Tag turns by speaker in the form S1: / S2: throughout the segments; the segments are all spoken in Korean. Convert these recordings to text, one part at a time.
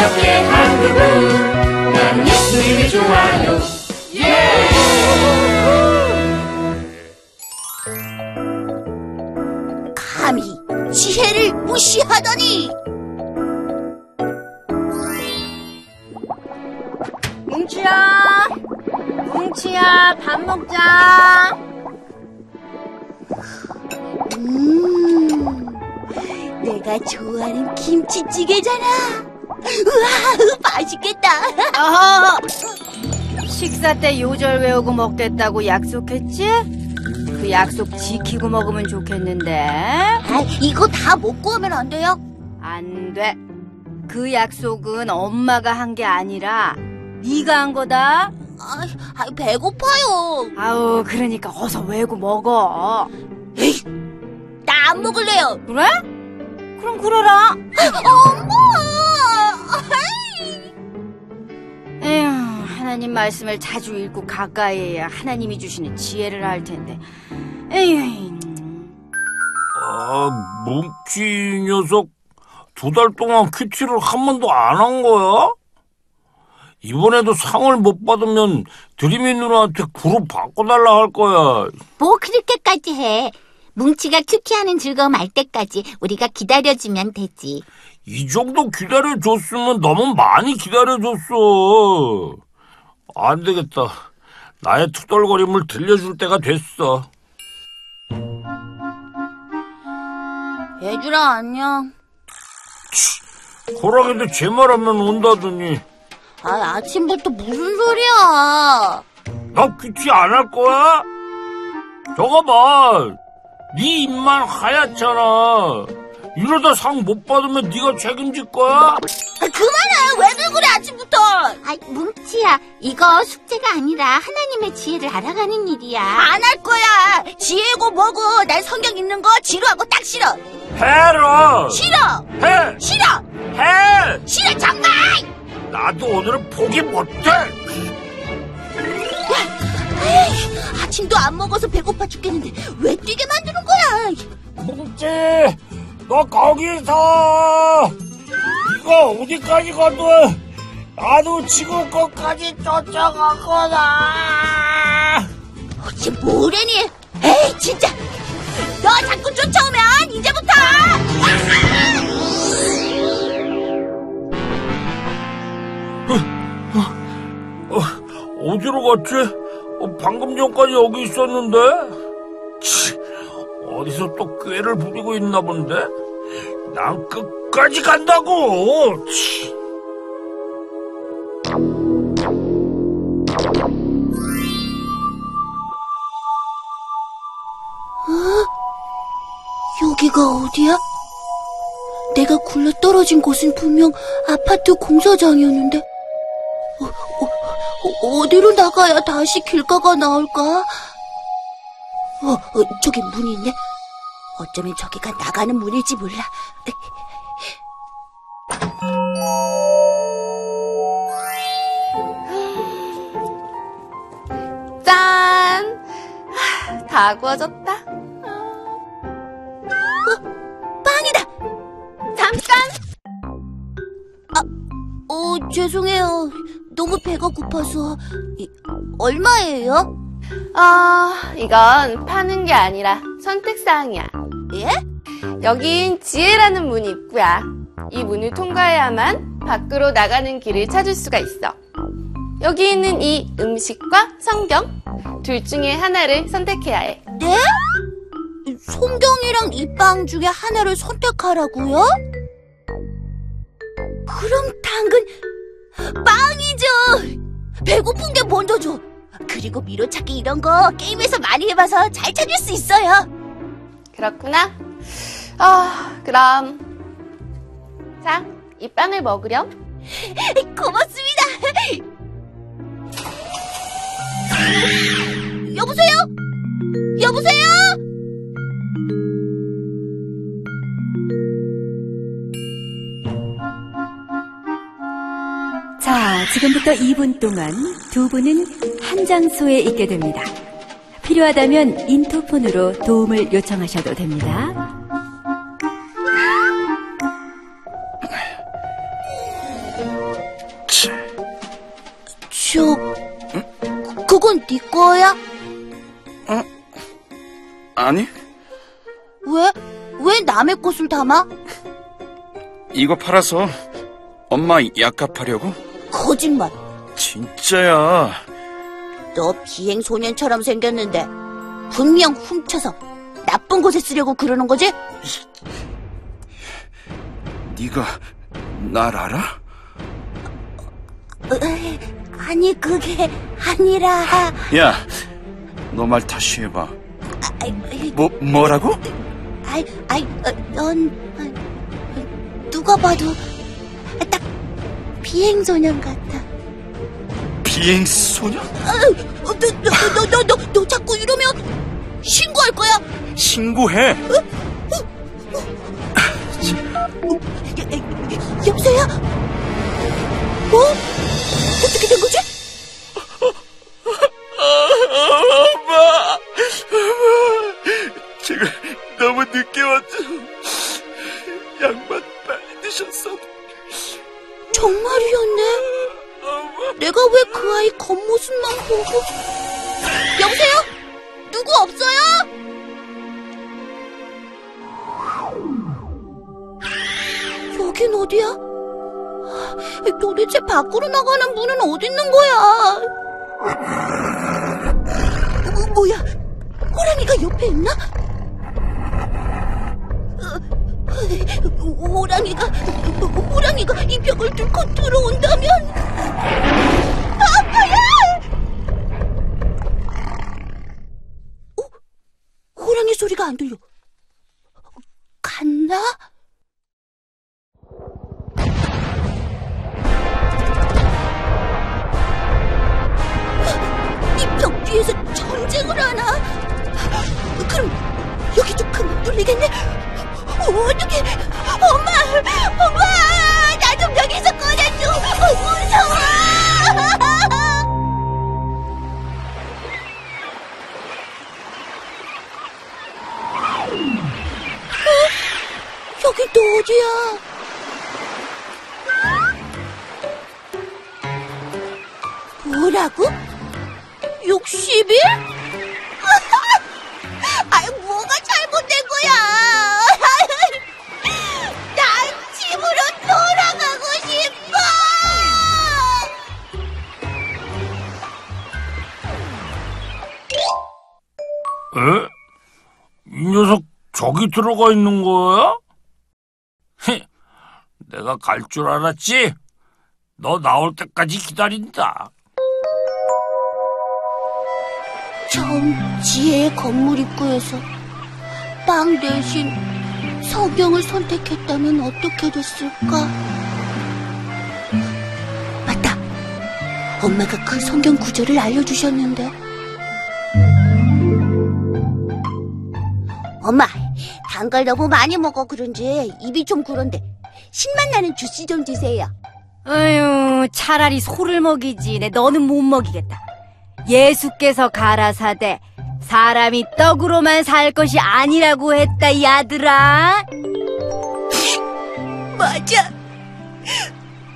S1: 우리 옆에 한 그분 난 예수님이 좋아요
S2: 감히 지혜를 무시하다니!
S3: 뭉치야, 뭉치야, 밥 먹자.
S2: 음, 내가 좋아하는 김치찌개잖아. 우와, 맛있겠다.
S3: 어허! 식사 때 요절 외우고 먹겠다고 약속했지? 그 약속 지키고 먹으면 좋겠는데.
S2: 아, 이거 다 먹고 하면 안 돼요?
S3: 안 돼. 그 약속은 엄마가 한 게 아니라 네가 한 거다.
S2: 아, 아, 배고파요.
S3: 아우, 그러니까 어서 외우고 먹어.
S2: 나안 먹을래요.
S3: 그래? 그럼 그러라.
S2: 엄마!
S3: 에휴, 하나님 말씀을 자주 읽고 가까이 해야 하나님이 주시는 지혜를 알 텐데. 에휴,
S4: 아, 뭉치 녀석 두 달 동안 큐티를 한 번도 안 한 거야? 이번에도 상을 못 받으면 드림이 누나한테 그룹 바꿔달라 할 거야.
S2: 뭐 그렇게까지 해. 뭉치가 큐티하는 즐거움 알 때까지 우리가 기다려주면 되지.
S4: 이 정도 기다려줬으면 너무 많이 기다려줬어. 안 되겠다. 나의 투덜거림을 들려줄 때가 됐어.
S2: 얘들아, 안녕.
S4: 호랑이도 제 말하면 온다더니
S2: 아, 아침부터 무슨 소리야.
S4: 너 큐티 안할 거야? 저거 봐. 네 입만 하얗잖아. 이러다 상 못 받으면 네가 책임질 거야?
S2: 아, 그만해! 왜들 그래, 아침부터! 아, 뭉치야. 이거 숙제가 아니라 하나님의 지혜를 알아가는 일이야. 안 할 거야! 지혜고 뭐고, 난 성경 읽는 거 지루하고 딱 싫어!
S4: 해라.
S2: 싫어!
S4: 해.
S2: 싫어!
S4: 해.
S2: 싫어, 정말!
S4: 나도 오늘은 포기 못해.
S2: 에이, 아침도 안 먹어서 배고파 죽겠는데 왜 뛰게 거야?
S4: 뭉치, 너 거기서 이거 어디까지 가도 나도 지구 끝까지 쫓아가거나.
S2: 어째 뭐래니? 에이 진짜! 너 자꾸 쫓아오면 이제부터!
S4: 어디로 갔지? 어, 방금 전까지 여기 있었는데? 치, 어디서 또 꾀를 부리고 있나 본데? 난 끝까지 간다고! 치.
S2: 여기가 어디야? 내가 굴러 떨어진 곳은 분명 아파트 공사장이었는데 어, 어, 어디로 나가야 다시 길가가 나올까? 어, 어, 저기 문이 있네. 어쩌면 저기가 나가는 문일지 몰라.
S5: 짠! 하, 다 구워졌다.
S2: 빵이다.
S5: 잠깐!
S2: 어, 죄송해요. 너무 배가 고파서. 이, 얼마예요?
S5: 아, 이건 파는 게 아니라 선택사항이야.
S2: 예?
S5: 여긴 지혜라는 문이 입구야. 이 문을 통과해야만 밖으로 나가는 길을 찾을 수가 있어. 여기 있는 이 음식과 성경, 둘 중에 하나를 선택해야 해.
S2: 네? 송경이랑 이 빵 중에 하나를 선택하라고요? 그럼 당근 빵이죠. 배고픈 게 먼저죠. 그리고 미로찾기 이런 거 게임에서 많이 해봐서 잘 찾을 수 있어요.
S5: 그렇구나. 아, 그럼. 자, 이 빵을 먹으렴.
S2: 고맙습니다. 여보세요? 여보세요?
S6: 자, 지금부터 2분 동안 두 분은 한 장소에 있게 됩니다. 필요하다면 인터폰으로 도움을 요청하셔도 됩니다.
S2: 저, 그건 네 거야?
S7: 아니,
S2: 왜? 왜 남의 꽃을 담아?
S7: 이거 팔아서 엄마 약값 하려고?
S2: 거짓말.
S7: 진짜야.
S2: 너 비행 소년처럼 생겼는데 분명 훔쳐서 나쁜 곳에 쓰려고 그러는 거지?
S7: 네가 날 알아?
S2: 으, 아니 그게 아니라
S7: 야, 너 말 다시 해봐.
S2: 아이,
S7: 뭐, 뭐라고?
S2: 아이, 아이, 어, 넌 어, 누가 봐도 딱 비행 소년 같아.
S7: 비행소녀?
S2: 어, 너너너너 너, 너, 너, 너 자꾸 이러면 신고할 거야.
S7: 신고해.
S2: 여- 여- 여보세요? 여보세요? 누구 없어요? 여긴 어디야? 도대체 밖으로 나가는 문은 어디 있는 거야? 어, 뭐야? 호랑이가 옆에 있나? 어, 호랑이가 호랑이가 이 벽을 뚫고 들어온다면 아파요! 어? 호랑이 소리가 안 들려. 갔나? 이 벽 뒤에서 전쟁을 하나? 그럼 여기도 금방 뚫리겠네? 엄마! 엄마!
S4: 저기 들어가 있는 거야? 헤, 내가 갈 줄 알았지? 너 나올 때까지 기다린다.
S2: 처음 지혜의 건물 입구에서 빵 대신 성경을 선택했다면 어떻게 됐을까? 맞다. 엄마가 그 성경 구절을 알려주셨는데. 엄마, 단 걸 너무 많이 먹어 그런지 입이 좀 그런데 신맛 나는 주스 좀 주세요.
S3: 아유, 차라리 소를 먹이지. 내 너는 못 먹이겠다. 예수께서 가라사대 사람이 떡으로만 살 것이 아니라고 했다, 이 아들아.
S2: 맞아.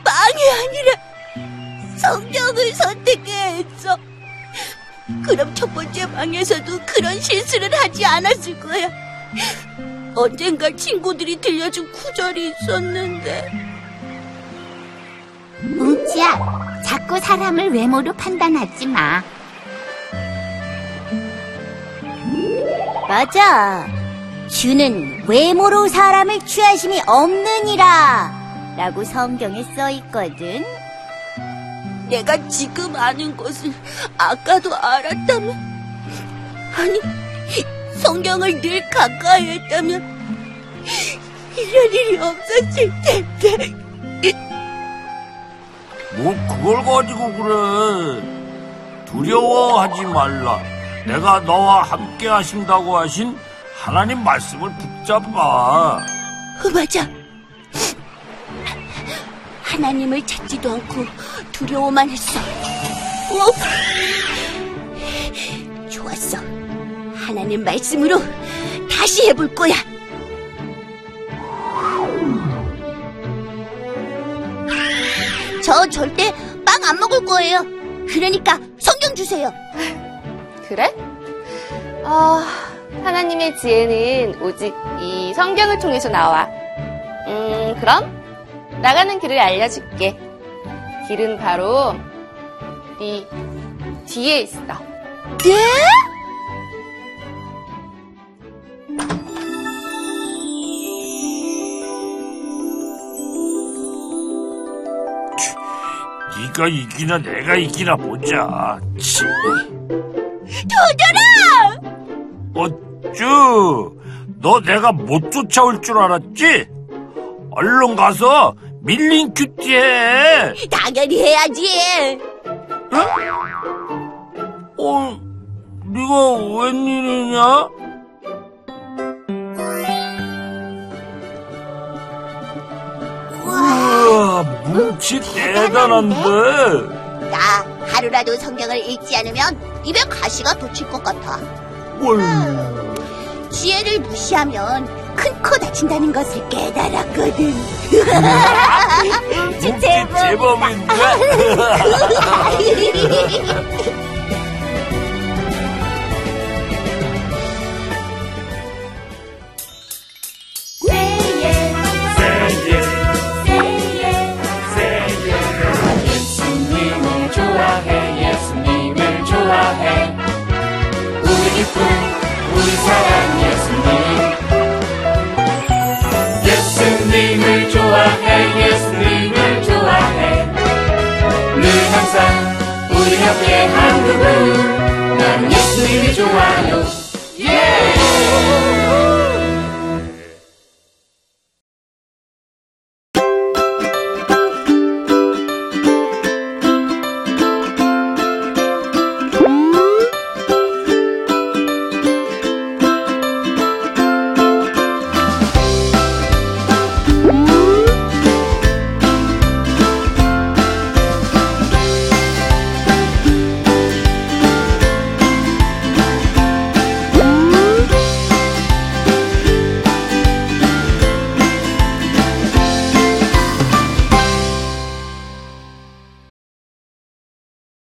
S2: 빵이 아니라 성경을 선택해야 했어. 그럼 첫 번째 방에서도 그런 실수를 하지 않았을 거야. 언젠가 친구들이 들려준 구절이 있었는데.
S8: 뭉치야, 자꾸 사람을 외모로 판단하지 마.
S2: 맞아. 주는 외모로 사람을 취하심이 없느니라. 라고 성경에 써 있거든. 내가 지금 아는 것을 아까도 알았다면, 아니, 성경을 늘 가까이 했다면, 이런 일이 없었을 텐데.
S4: 뭐 그걸 가지고 그래. 두려워하지 말라. 내가 너와 함께 하신다고 하신 하나님 말씀을 붙잡아.
S2: 어, 맞아. 하나님을 찾지도 않고 두려워만 했어. 어? 좋았어. 하나님 말씀으로 다시 해볼 거야. 저 절대 빵 안 먹을 거예요. 그러니까 성경 주세요.
S5: 그래? 어, 하나님의 지혜는 오직 이 성경을 통해서 나와. 음, 그럼 나가는 길을 알려줄게. 길은 바로 네 뒤에 있어.
S2: 네?
S4: 네가 이기나 내가 이기나 보자. 치.
S2: 도전아!
S4: 어쭈, 너 내가 못 쫓아올 줄 알았지? 얼른 가서 밀린 큐티 해.
S2: 당연히 해야지.
S4: 어, 네가 웬일이냐? 뭉치 대단한데?
S2: 나 하루라도 성경을 읽지 않으면 입에 가시가 돋칠 것 같아.
S4: 뭘,
S2: 지혜를 무시하면 큰 코 다친다는 것을 깨달았거든.
S4: 뭉치 제법인데?